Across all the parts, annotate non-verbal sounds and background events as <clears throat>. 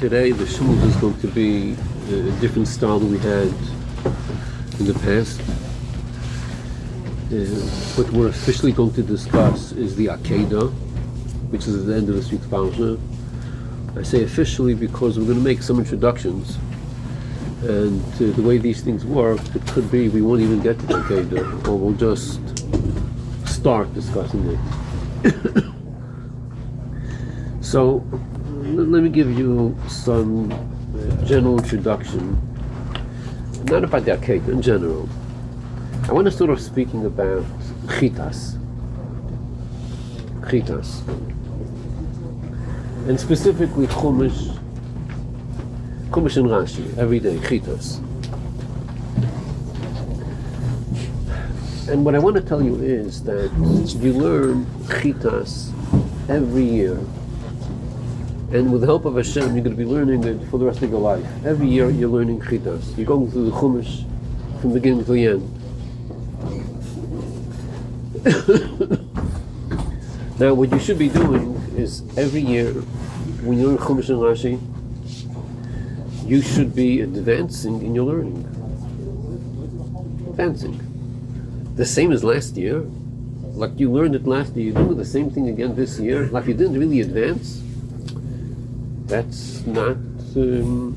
today the shul is going to be a different style than we had in the past. Uh, what we're officially going to discuss is the Akedah, which is at the end of this week's parsha. I say officially because we're going to make some introductions, and uh, the way these things work, it could be we won't even get to the Akedah, or we'll just start discussing it. <coughs> so, let me give you some uh, general introduction, not about the Akedah, in general. I want to start off speaking about chitas. Chitas. And specifically Chumash, Chumash and Rashi, every day, chitas. And what I want to tell you is that you learn chitas every year. And with the help of Hashem, you're going to be learning it for the rest of your life. Every year you're learning chitas. You're going through the Chumash from beginning to the end. <coughs> now, what you should be doing is every year, when you're in Chumash and Rashi, you should be advancing in your learning. Advancing. The same as last year. Like you learned it last year, you're doing the same thing again this year. Like you didn't really advance. That's not um,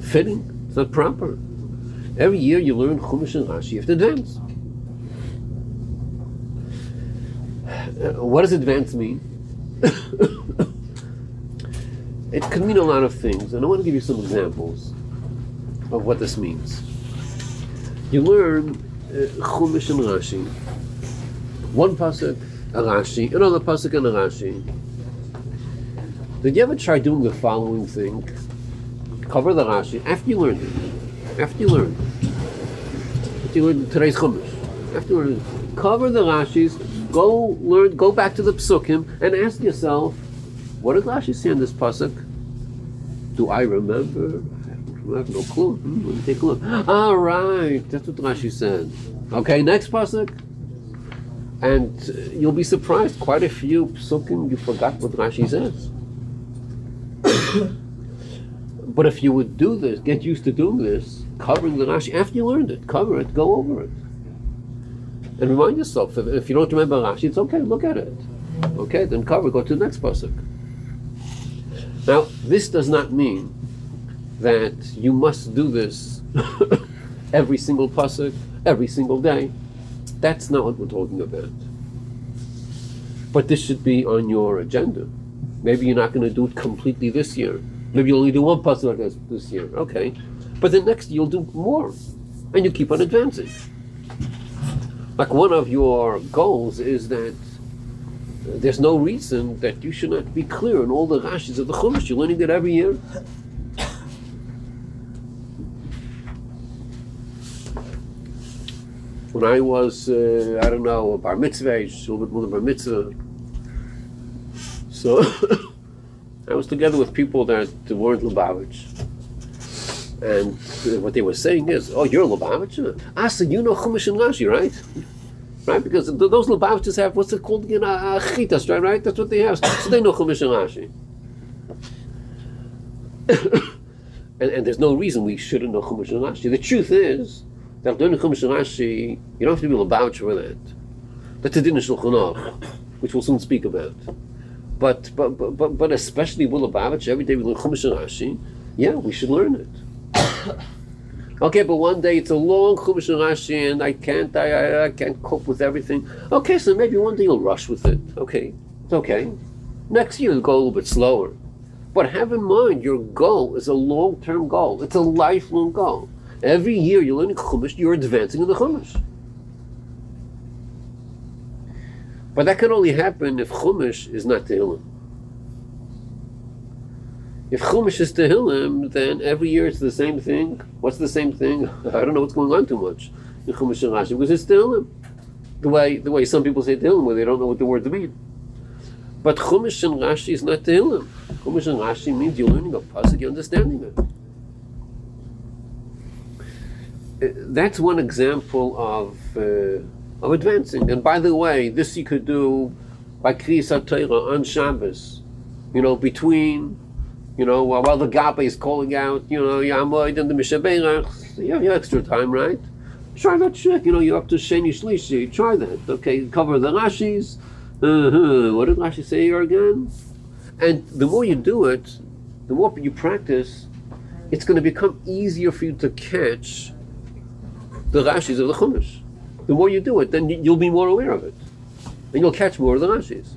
fitting. It's not proper. Every year you learn Chumash and Rashi, you have to advance. Uh, what does advance mean? <coughs> it can mean a lot of things, and I want to give you some examples of what this means. You learn uh, Chumash and Rashi, one pasuk, a Rashi, another pasuk and a Rashi. Did you ever try doing the following thing? Cover the Rashi after you learned it. After you learned it. After you learned today's Chumash. After you learned it. Cover the Rashis, go learn, go back to the psukim, and ask yourself, what did Rashi say in this pasuk? Do I remember? I have no clue. Hmm, let me take a look. All right, that's what Rashi said. Okay, next pasuk. And uh, you'll be surprised. Quite a few psukim you forgot what Rashi says. <laughs> but if you would do this, get used to doing this, covering the Rashi after you learned it, cover it, go over it, and remind yourself. If, if you don't remember Rashi, it's okay. Look at it. Okay, then cover. Go to the next pasuk. Now, this does not mean that you must do this <laughs> every single pasuk, every single day. That's not what we're talking about. But this should be on your agenda. Maybe you're not going to do it completely this year. Maybe you'll only do one pasuk like this this year. Okay, but the next you'll do more, and you keep on advancing. Like one of your goals is that there's no reason that you should not be clear on all the rashis of the Chumash. You're learning that every year. When I was, uh, I don't know, bar mitzvah, a little bit more than bar mitzvah. So <laughs> I was together with people that weren't Lubavitch. And uh, what they were saying is, oh, you're a Lubavitch? Asa, you know Chumash and Rashi, right? right? Because th- those Lubavitches have what's it called? You know, uh, right? Right? That's what they have. So they know Chumash and Rashi. <coughs> and, and there's no reason we shouldn't know Chumash and Rashi. The truth is that learning Chumash and Rashi, you don't have to be a Lubavitch for that. That's a din Shulchan Aruch, which we'll soon speak about. But but but but, especially Lubavitch, every day we learn Chumash and Rashi. Yeah, we should learn it. <coughs> Okay, but one day it's a long Chumash and Rashi, and I can't, I, I, I, can't cope with everything. Okay, so maybe one day you'll rush with it. Okay, it's okay. Next year you'll go a little bit slower. But have in mind, your goal is a long-term goal. It's a lifelong goal. Every year you're learning Chumash, you're advancing in the Chumash. But that can only happen if Chumash is not Tehillim. If Chumash is Tehillim, then every year it's the same thing. What's the same thing? <laughs> I don't know what's going on too much in Chumash and Rashi because it's Tehillim. The way the way some people say Tehillim, where they don't know what the words mean. But Chumash and Rashi is not Tehillim. Chumash and Rashi means you're learning a pasuk, you're understanding it. Uh, That's one example of uh, of advancing. And by the way, this you could do by Kriyas Torah on Shabbos. You know, between You know, while, the Gapa is calling out, you know, Yamoid and the Mishabeirach, you have your extra time, right? Try that trick. You know, you're up to Sheni Shlishi. Try that. Okay, cover the Rashis. Uh-huh. What did Rashi say here again? And the more you do it, the more you practice, it's going to become easier for you to catch the Rashis of the Chumash. The more you do it, then you'll be more aware of it. And you'll catch more of the Rashis.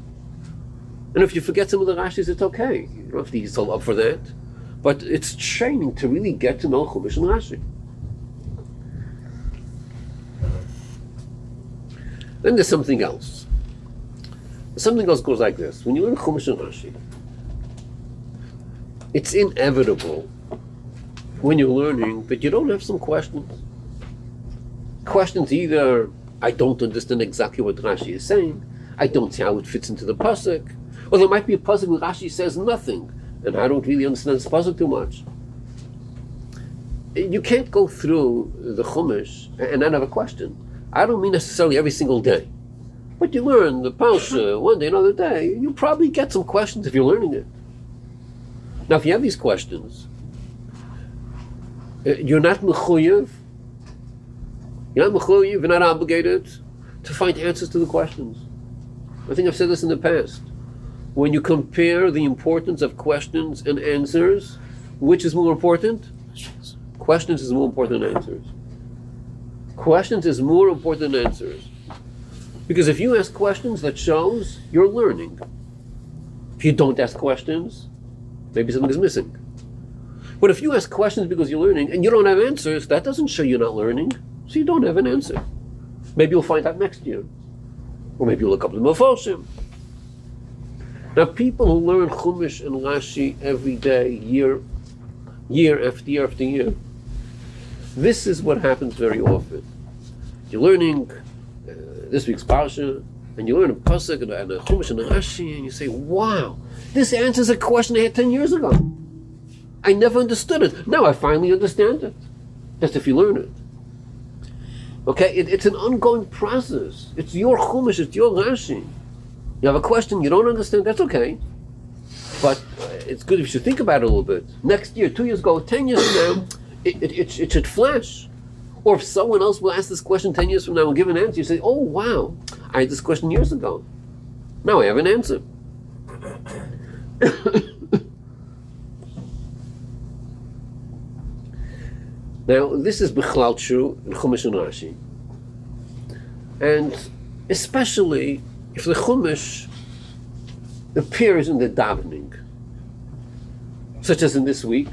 And if you forget some of the Rashis, it's okay. You don't have to use up for that. But it's training to really get to know Chumash and Rashi. Then there's something else. Something else goes like this. When you learn Chumash and Rashi, it's inevitable when you're learning that you don't have some questions. Questions either I don't understand exactly what Rashi is saying, I don't see how it fits into the pasuk, or there might be a pasuk where Rashi says nothing, and I don't really understand this pasuk too much. You can't go through the Chumash and not have a question. I don't mean necessarily every single day. But you learn the Parsha <laughs> one day, another day, you probably get some questions if you're learning it. Now, if you have these questions, uh, you're not mechuyev, you're not obligated to find answers to the questions. I think I've said this in the past. When you compare the importance of questions and answers, which is more important? Questions is more important than answers. Questions is more important than answers. Because if you ask questions, that shows you're learning. If you don't ask questions, maybe something is missing. But if you ask questions because you're learning and you don't have answers, that doesn't show you're not learning. So you don't have an answer. Maybe you'll find out next year. Or maybe you'll look up the Mefoshim. Now, people who learn Chumash and Rashi every day, year, year after year after year, this is what happens very often. You're learning uh, this week's parsha, and you learn a pasuk and a, chumash and a Rashi, and you say, "Wow, this answers a question I had ten years ago. I never understood it. Now I finally understand it." That's if you learn it. Okay, it, it's an ongoing process. It's your chumash, it's your Rashi. You have a question you don't understand. That's okay, but uh, it's good if you think about it a little bit. Next year, two years ago, ten years from now it, it, it, it should flash. Or if someone else will ask this question 10 years from now and give an answer, you say, oh, wow, I had this question years ago. Now I have an answer. Now, this is Bechlal true in Chumash and Rashi. And especially if the Chumash appears in the davening, such as in this week,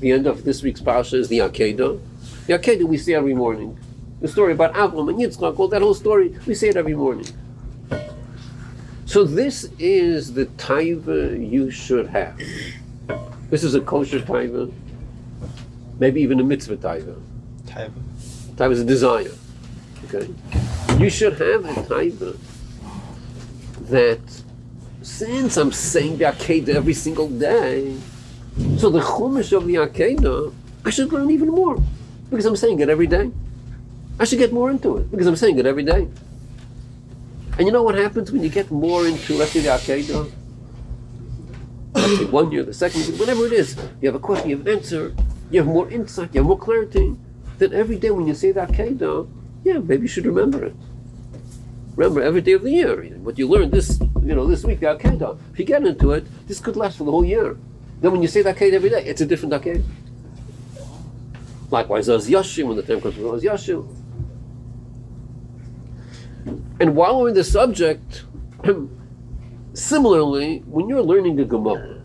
the end of this week's parsha is the Akedah. The Akedah we say every morning. The story about Avram and Yitzchak, all that whole story, we say it every morning. So this is the taiva you should have. This is a kosher taiva, maybe even a mitzvah taiva. Taiva. Taiva is a desire. Okay, you should have a taiva that since I'm saying the Akedah every single day, so the Chumash of the Akedah, I should learn even more because I'm saying it every day. I should get more into it because I'm saying it every day. And you know what happens when you get more into, let's say, the Akedah? Let's say one year, the second year, whatever it is, you have a question, you have an answer, you have more insight, you have more clarity. Then every day when you say the Akedah, yeah, maybe you should remember it. Remember every day of the year. What you learned this, you know, this week, the Akedah. If you get into it, this could last for the whole year. Then when you say that Aked every day, it's a different Aked. Likewise, Oz Yashir, when the time comes for Yashir. And while we're in the subject, <clears throat> similarly, when you're learning the Gemara,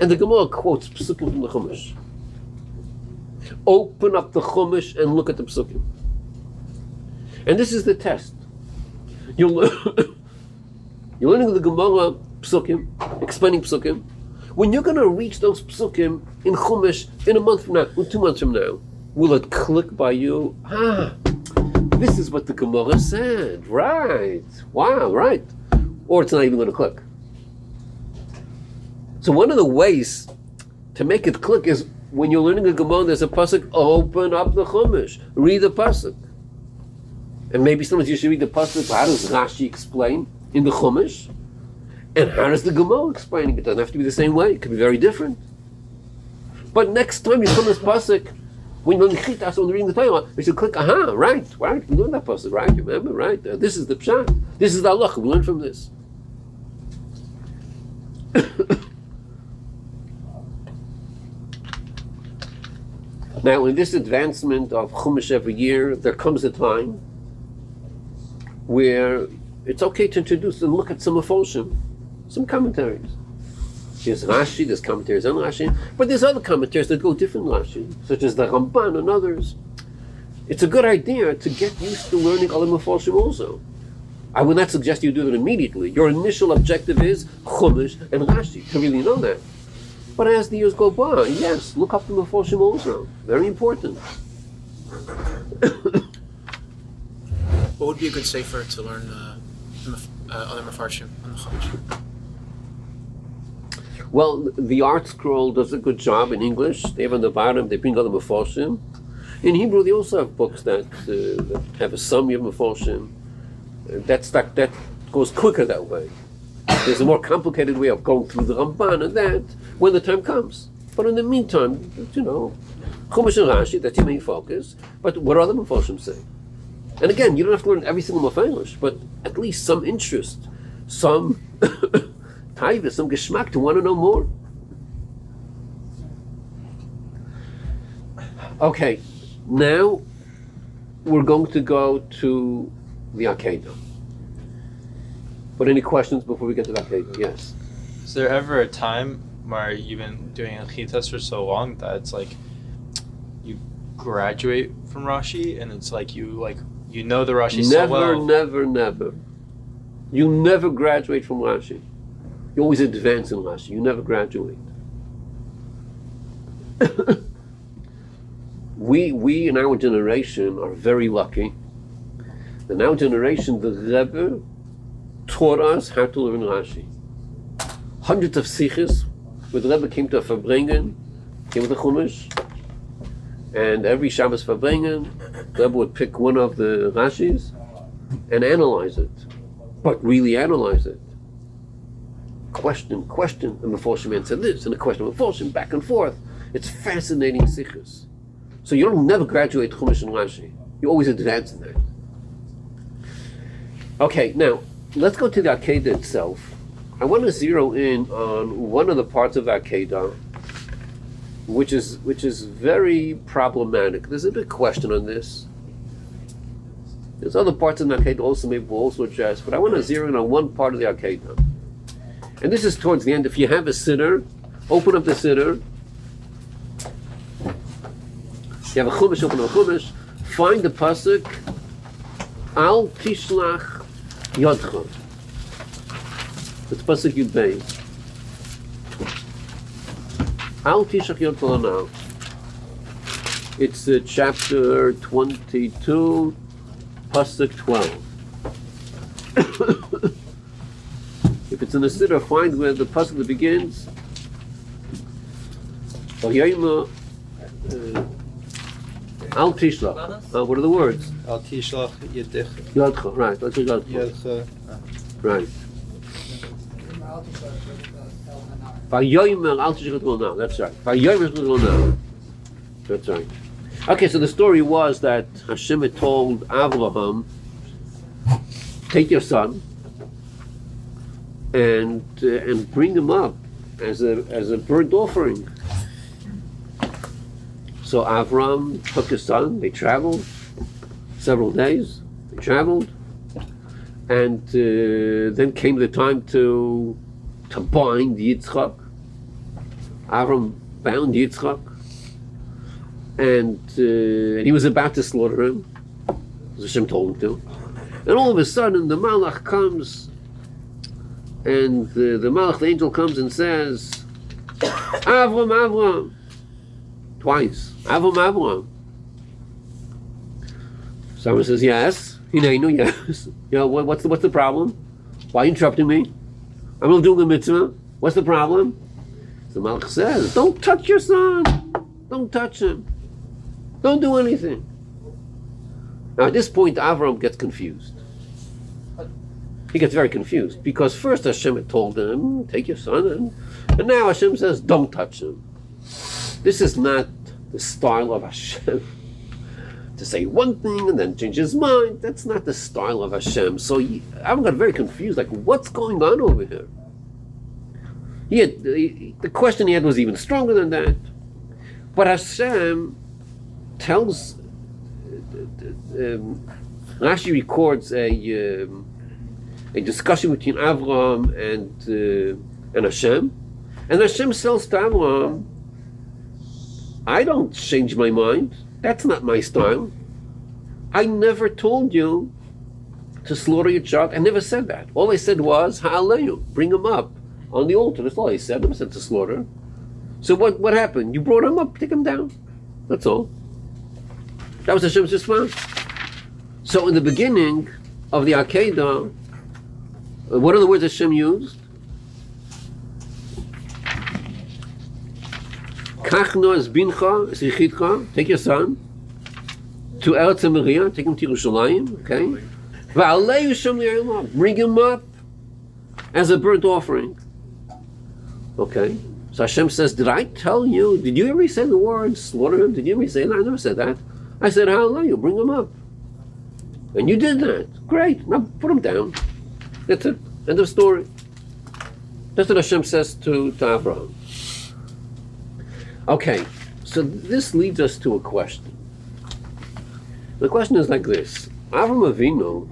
and the Gemara quotes Psukim from the Chumash, open up the Chumash and look at the Psukim. And this is the test. You're, <coughs> you're learning the Gemara Psukim, explaining Psukim, when you're going to reach those psukim in Chumash in a month from now, or two months from now, will it click by you? Ah, this is what the Gemara said. Right. Wow, right. Or it's not even going to click. So one of the ways to make it click is when you're learning a Gemara, there's a pasuk. Open up the Chumash, read the pasuk, and maybe sometimes you should read the pasuk. How does Rashi explain in the Chumash? And how does the Gemara explain it? It doesn't have to be the same way. It could be very different. But next time you come this pasuk, when you're chitas when reading the Torah, you should click, aha, right, right, we learned that pasuk, right? You Remember, right? Uh, this is the pshat. This is the Allah. We learn from this. <coughs> now, in this advancement of Chumash every year, there comes a time where it's okay to introduce and look at some Afoshim, some commentaries. There's Rashi, there's commentaries on Rashi, but there's other commentaries that go different Rashi, such as the Ramban and others. It's a good idea to get used to learning other Mefoshim also. I would not suggest you do it immediately. Your initial objective is Chumash and Rashi, to really know that. But as the years go by, yes, look up the Mefoshim also. Very important. <coughs> what would be a good sefer to learn uh, uh, other Mefarshim on the Chumash? Well, the ArtScroll does a good job in English. They have on the bottom, they bring other Mefoshim. In Hebrew, they also have books that, uh, that have a summary of Mefoshim. Uh, that's that, that goes quicker that way. There's a more complicated way of going through the Ramban and that when the time comes. But in the meantime, you know, Chumash and Rashi, that's your main focus. But what are other Mefoshim say? And again, you don't have to learn every single Mefarish, but at least some interest, some <coughs> taiva, some geschmack to want to know more. Okay, now we're going to go to the Akedah. But any questions before we get to that Akedah? Yes. Is there ever a time where you've been doing Achitas for so long that it's like you graduate from Rashi and it's like you like you know the Rashi never, so well? Never, never, never. You never graduate from Rashi. You always advance in Rashi. You never graduate. <coughs> we, we in our generation are very lucky. In our generation, the Rebbe taught us how to learn Rashi. Hundreds of sichos, the Rebbe came to a came with a Chumash, and every Shabbos Farbrengen, the Rebbe would pick one of the Rashis and analyze it, but really analyze it question, question, and Meforshim answered this, and the question of Meforshim, back and forth. It's fascinating sichos. So you don't never graduate Chumash and Rashi. You always advance in that. Okay, now let's go to the Akedah itself. I want to zero in on one of the parts of Akedah, which is which is very problematic. There's a big question on this. There's other parts of the Akedah also maybe we'll also address, but I want to zero in on one part of the Akedah. And this is towards the end. If you have a siddur, open up the siddur. You have a chumash, open up a chumash. Find the pasuk. Al tishlach yodcha. It's pasuk yud beis. Al tishlach yodcha now. It's uh, chapter twenty-two, pasuk twelve. <coughs> If it's in the siddur, find where the pasuk begins. Vayayma, uh, Al tishlach. Uh, what are the words? Al tishlach yedich Yadcha. Right. That's Yadcha. yedcha. Right. Vayomer al tishlach now. That's right. Vayomer now. That's right. Okay, so the story was that Hashem had told Avraham, take your son, and uh, and bring him up as a as a burnt offering. So Avram took his son. They traveled several days. They traveled, and uh, then came the time to to bind Yitzchak. Avram bound Yitzchak, and uh, he was about to slaughter him. As Hashem told him to. And all of a sudden, the Malach comes and the, the Malach, the angel, comes and says, Avram, Avram, twice, Avram, Avram. Someone says, yes. You know, you know, yes. You know, what, what's, the, what's the problem? Why interrupting me? I'm not doing a mitzvah. What's the problem? The Malach says, don't touch your son. Don't touch him. Don't do anything. Now, at this point, Avram gets confused. he gets very confused because first Hashem had told him, "Take your son," and, and now Hashem says, "Don't touch him." This is not the style of Hashem to say one thing and then change his mind. That's not the style of Hashem. So he, I got very confused. Like, what's going on over here? He had, he, the question he had was even stronger than that. But Hashem tells. Um, Rashi records a um, a discussion between Avram and uh, and Hashem, and Hashem tells to Avram, "I don't change my mind. That's not my style. I never told you to slaughter your child. I never said that. All I said was Ha'aleyu, bring him up on the altar. That's all I said. I never said to slaughter. So what what happened? You brought him up, take him down. That's all. That was Hashem's response. So in the beginning of the Akedah, uh, what are the words Hashem used? Bincha, take your son, to Eretz Moriah, take him to Yerushalayim, okay? Va'alei Hashem li'ayim, bring him up as a burnt offering. Okay? So Hashem says, did I tell you, did you ever say the word slaughter him? Did you ever say that? I never said that. I said, Ha'aleyu, bring him up. And you did that. Great. Now put him down. That's it. End of story. That's what Hashem says to, to Abraham. Okay, so this leads us to a question. The question is like this Avram Avinu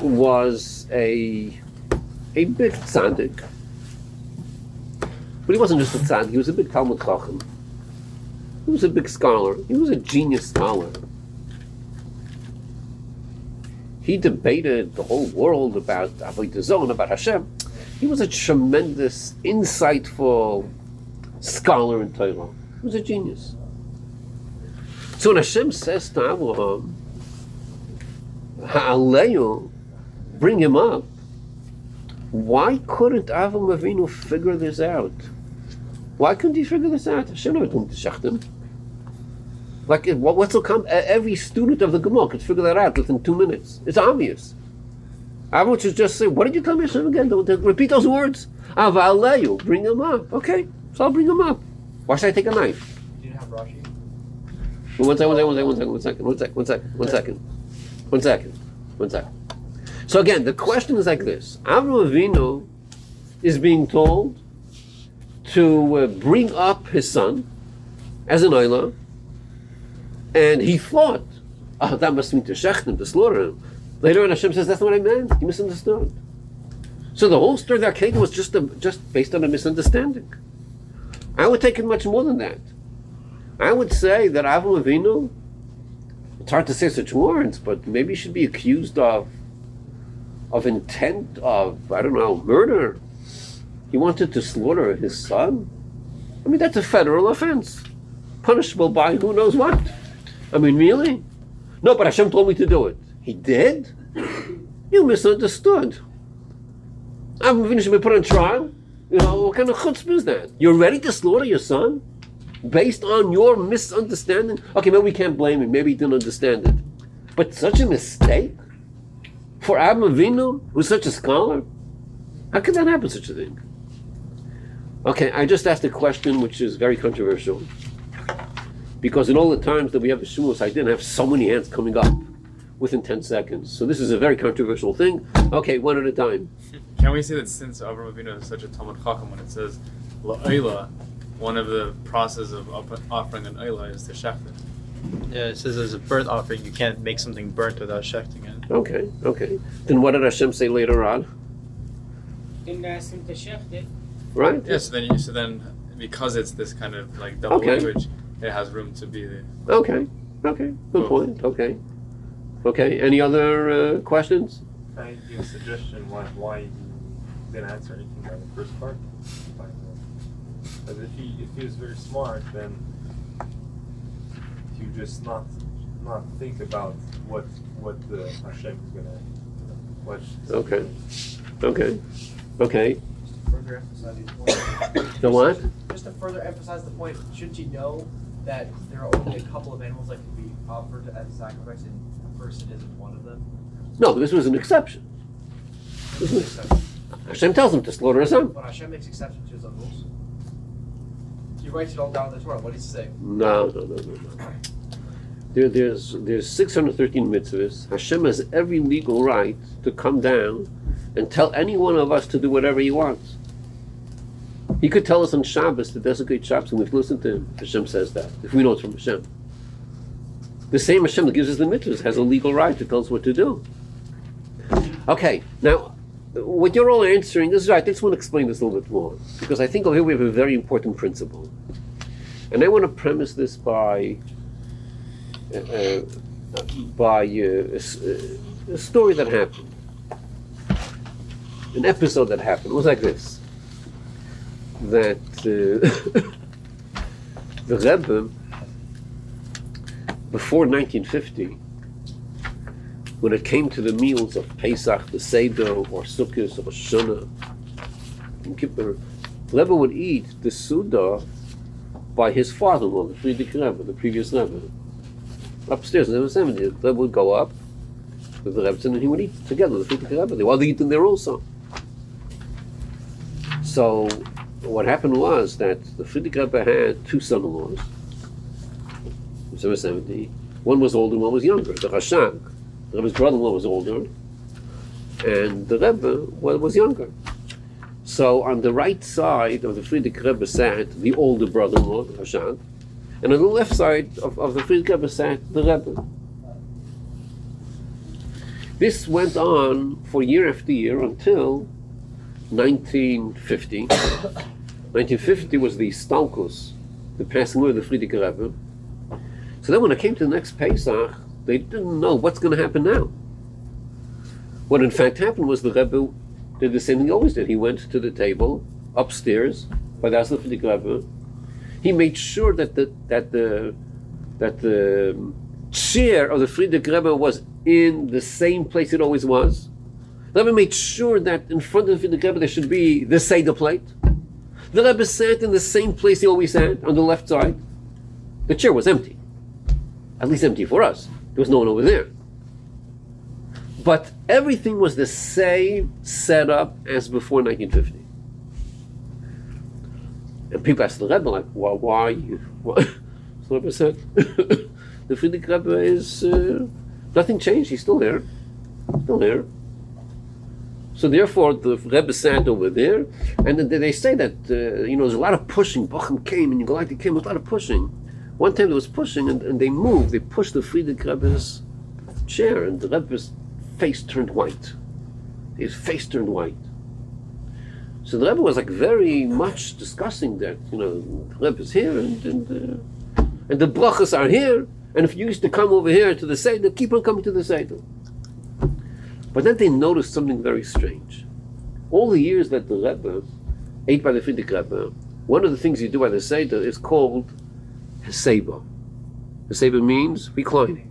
was a a big tzaddik. But he wasn't just a tzaddik, he was a big Talmud Chacham. He was a big scholar. He was a genius scholar. He debated the whole world about Avodah Zon, about Hashem. He was a tremendous, insightful scholar in Torah. He was a genius. So when Hashem says to Abraham, Ha'aleyu, bring him up, why couldn't Avram Avinu figure this out? Why couldn't he figure this out? Hashem never told him to shechtim. Like, what, what's will come? Every student of the Gemara could figure that out within two minutes. It's obvious. Avram should just say, "What did you tell me, Hashem again? Don't, repeat those words." Avaleyu, bring him up. Okay, so I'll bring him up. Why should I take a knife? Do you have Rashi? One second, one second, one second, one second, one second, one second, one second, one second, one second. So again, the question is like this: Avram Avinu is being told to uh, bring up his son as an oilah, and he thought, "Oh, that must mean to shech him, to slaughter him." Later on, Hashem says, "That's not what I meant. You misunderstood." So the whole story of the was just a, just based on a misunderstanding. I would take it much more than that. I would say that Avram Avinu, it's hard to say such words, but maybe he should be accused of of intent of, I don't know, murder. He wanted to slaughter his son. I mean, that's a federal offense, punishable by who knows what. I mean, really? No, but Hashem told me to do it. He did? You misunderstood. Avram Avinu should be put on trial. You know, what kind of chutzpah is that? You're ready to slaughter your son? Based on your misunderstanding? Okay, maybe we can't blame him. Maybe he didn't understand it. But such a mistake? For Avram Avinu, who's such a scholar? How could that happen, such a thing? Okay, I just asked a question which is very controversial. Because in all the times that we have the Shumos, I didn't have so many hands coming up within 10 seconds. So this is a very controversial thing. Okay, one at a time. Can we say that since Avram Avinu is such a Talmud Chacham, when it says la'oila, one of the process of offering an oila is to shecht it. Yeah, it says as a burnt offering, you can't make something burnt without shechting it. Okay, okay. Then what did Hashem say later on? Didn't ask him to shecht it. Right? Yeah, so then, you, so then because it's this kind of like double Okay. language, it has room to be the. Okay, okay. Good point. Okay. Okay, any other uh, questions? Can I give a suggestion why why you didn't answer anything by the first part? Because if he if he was very smart, then you just not not think about what what the Hashem is gonna what. Okay. Okay. Okay. Further emphasize his point. The what? Just to further emphasize the point, shouldn't you know that there are only a couple of animals that can be offered as a sacrifice, and a person isn't one of them? No, this was an exception. This was- Hashem tells him to slaughter a son. But Hashem makes exceptions to his own rules. He writes it all down in the Torah. What does he say? No, no, no, no, no. There, there's there's 613 mitzvahs. Hashem has every legal right to come down and tell any one of us to do whatever he wants. He could tell us on Shabbos to desecrate Shabbos, and we've listened to him. Hashem says that if we know it's from Hashem. The same Hashem that gives us the mitzvahs has a legal right to tell us what to do. Okay, now what you're all answering is right. I just want to explain this a little bit more because I think over here we have a very important principle. And I want to premise this by uh, uh, by uh, uh, a story that happened, an episode that happened. It was like this: that uh, <laughs> the Rebbe, before 1950, when it came to the meals of Pesach, the Seder, or Sukkot, or Shana, and Kippur, Rebbe would eat the Suda by his father-in-law, the Frierdiker Rebbe, the previous Rebbe. Upstairs in the cemetery, the Rebbe would go up with the Rebbe and he would eat together the Frierdiker Rebbe. They were eating there also. So what happened was that the Frierdiker Rebbe had two son-in-laws in 770. One was older, one was younger. The Rashag, the Rebbe's brother-in-law was older, and the Rebbe wa- was younger. So on the right side of the Frierdiker Rebbe sat the older brother-in-law, the Rashag, and on the left side of, of the Frierdiker Rebbe sat the Rebbe. This went on for year after year until 1950. 1950 <coughs> was the Stalkus, the passing away of the Frierdiker Rebbe. So then when it came to the next Pesach, they didn't know what's going to happen now. What in fact happened was the Rebbe did the same thing he always did. He went to the table upstairs by the the Rebbe. He made sure that the that the that the chair of the Frierdiker Rebbe was in the same place it always was. The Rebbe made sure that in front of the Frierdiker Rebbe there should be the Seder plate. The Rebbe sat in the same place he always sat, on the left side. The chair was empty. At least empty for us. There was no one over there. But everything was the same setup as before 1950. And people asked the Rebbe, like, why, why, you- why? <laughs> So <laughs> the Rebbe said, the Frierdiker Rebbe is, uh, nothing changed, he's still there. Still there. So therefore, the Rebbe sat over there, and they say that, uh, you know, there's a lot of pushing. Bochum came, and Galactic came, there was a lot of pushing. One time there was pushing, and, and they moved, they pushed the Frierdiker Rebbe's chair, and the Rebbe's face turned white. His face turned white. So the Rebbe was like very much discussing that, you know, the Rebbe's here and and, uh, and the brachas are here, and if you used to come over here to the Seder, keep on coming to the Seder. But then they noticed something very strange. All the years that the Rebbe ate by the Frierdiker Rebbe, one of the things you do by the Seder is called Heseba. Heseba means reclining.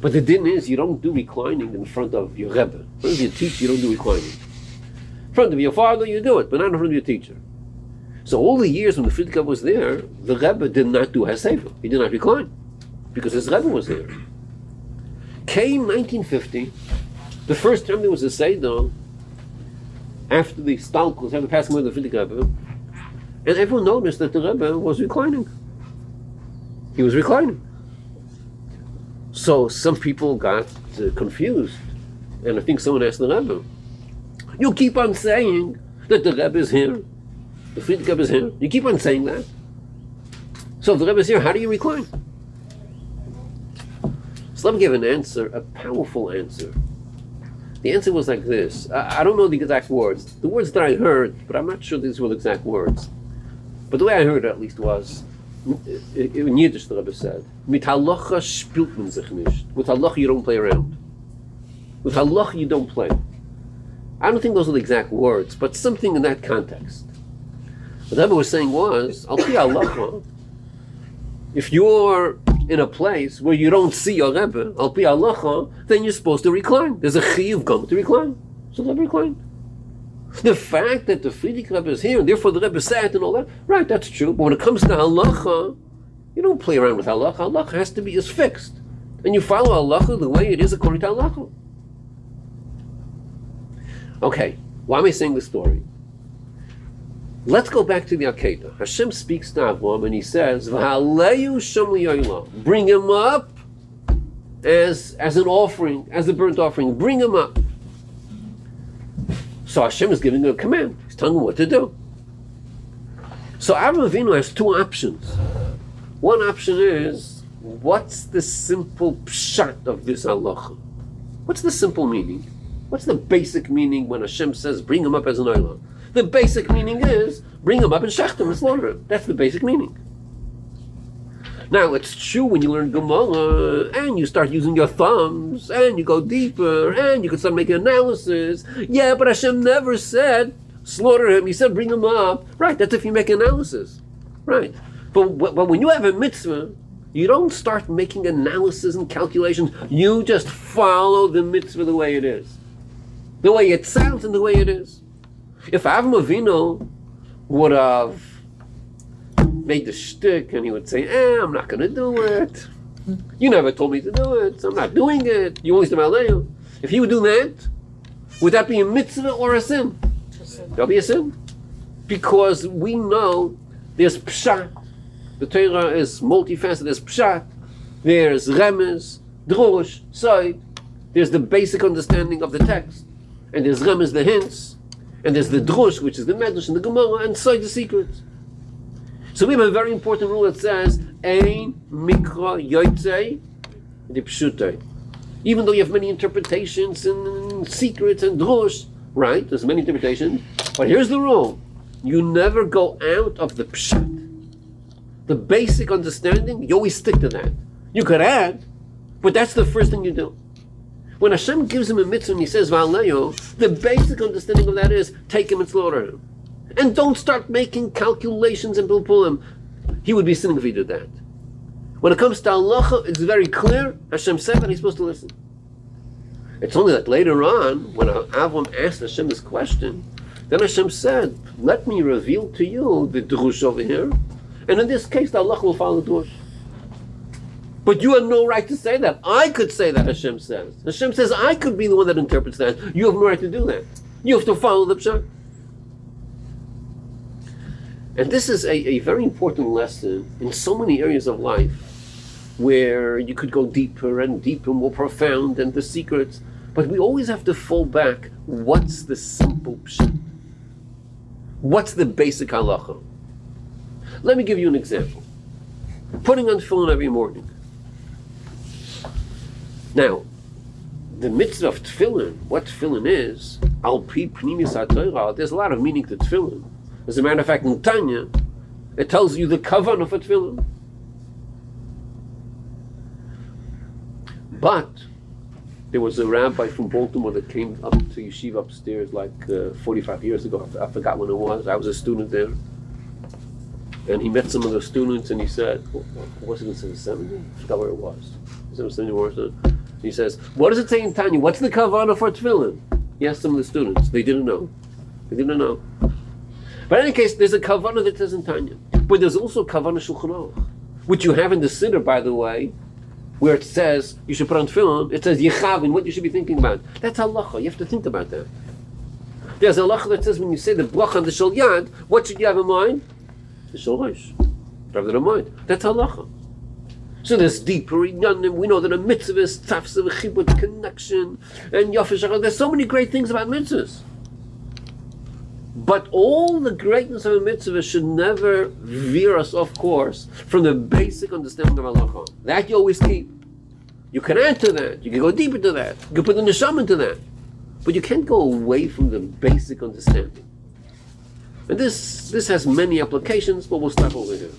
But the din is you don't do reclining in front of your Rebbe. In front of your teacher, you don't do reclining. In front of your father, you do it, but not in front of your teacher. So all the years when the Frierdiker was there, the Rebbe did not do Haseva. He did not recline because his Rebbe was there. Came 1950, the first time there was a Seder after the Stalkos, after passing away the Rebbe, and everyone noticed that the Rebbe was reclining. He was reclining. So some people got uh, confused, and I think someone asked the Rebbe, "You keep on saying that the Rebbe is here, the Frierdiker Rebbe is here. You keep on saying that. So if the Rebbe is here, how do you recline?" So let me give an answer, a powerful answer. The answer was like this. I, I don't know the exact words. The words that I heard, but I'm not sure these were the exact words. But the way I heard it at least was, in Yiddish the Rebbe er said, Mit halacha spielt man sich nicht. With halacha you don't play around. With halacha you don't play. I don't think those are the exact words, but something in that context. What the Rebbe was saying was, tell you halacha. If you're in a place where you don't see your Rebbe, al pi halacha, then you're supposed to recline. There's a chiyuv going to recline. So Rebbe reclined. <laughs> The fact that the Frierdiker Rebbe is here, and therefore the Rebbe sat and all that, right, that's true. But when it comes to halacha, You don't play around with halacha. Halacha has to be is fixed, and you follow halacha the way it is according to halacha. Okay, why am I saying this story? Let's go back to the Akedah. Hashem speaks to Avram and he says. Bring him up as as an offering, as a burnt offering. Bring him up. So Hashem is giving him a command. He's telling him what to do. So Avram Avinu has two options. One option is, what's the simple pshat of this halacha? What's the simple meaning? What's the basic meaning when Hashem says, bring him up as an oilam? The basic meaning is, bring him up and shecht him and slaughter him. That's the basic meaning. Now, it's true when you learn Gemara and you start using your thumbs and you go deeper and you can start making analysis. Yeah, but Hashem never said slaughter him. He said bring him up. Right, that's if you make analysis. Right. But, but when you have a mitzvah, you don't start making analysis and calculations. You just follow the mitzvah the way it is. The way it sounds and the way it is. If Avram Avinu would have made the shtick and he would say, eh, I'm not going to do it. You never told me to do it, I'm not doing it. You always do If he would do that, would that be a mitzvah or a sin? That'll be a sin. Because we know there's pshat. The Torah is multifaceted. There's pshat, there's remez, drush, sod. There's the basic understanding of the text. And there's remez, the hints. And there's the drush, which is the medrash and the gemara, and sod, the secrets. So we have a very important rule that says, Ein mikra yotzei. Even though you have many interpretations and secrets and drush, right? There's many interpretations. But here's the rule. You never go out of the pshat. The basic understanding, you always stick to that. You could add, but that's the first thing you do. When Hashem gives him a mitzvah and he says, the basic understanding of that is take him and slaughter him. And don't start making calculations and him. He would be sinning if he did that. When it comes to Allah, it's very clear. Hashem said that he's supposed to listen. It's only that later on, when Avram asked Hashem this question, then Hashem said, Let me reveal to you the drush over here. And in this case, Allah will follow the drush. But you have no right to say that. I could say that, Hashem says. Hashem says, I could be the one that interprets that. You have no right to do that. You have to follow the pshat. And this is a, a very important lesson in so many areas of life where you could go deeper and deeper, more profound, and the secrets. But we always have to fall back. What's the simple pshat? What's the basic halacha? Let me give you an example. Putting on tefillin every morning. Now, the mitzvah of tefillin, what tefillin is, al pi there's a lot of meaning to tefillin. As a matter of fact, in Tanya, it tells you the kavan of a tefillin. But there was a rabbi from Baltimore that came up to yeshiva upstairs like uh, 45 years ago. I forgot when it was. I was a student there. And he met some of the students and he said, was it in 70? I forgot where it was. Was it in 70 or He says, what does it say in Tanya? What's the kavanah for tefillin? He asked some of the students. They didn't know. They didn't know. But in any case, there's a kavanah that says in Tanya. But there's also kavanah shulchan aruch, which you have in the siddur, by the way, where it says you should put on tefillin. It says yechavin, what you should be thinking about. That's halacha. You have to think about that. There's a halacha that says when you say the bracha on the yad, what should you have in mind? The shel rosh. Have that in mind. That's halacha. So there's deeper We know that a mitzvah is tafsa v'chibut connection and yafish. There's so many great things about mitzvahs. But all the greatness of a mitzvah should never veer us off course from the basic understanding of Allah. That you always keep. You can add to that. You can go deeper to that. You can put the neshama into that. But you can't go away from the basic understanding. And this this has many applications, but we'll stop over here.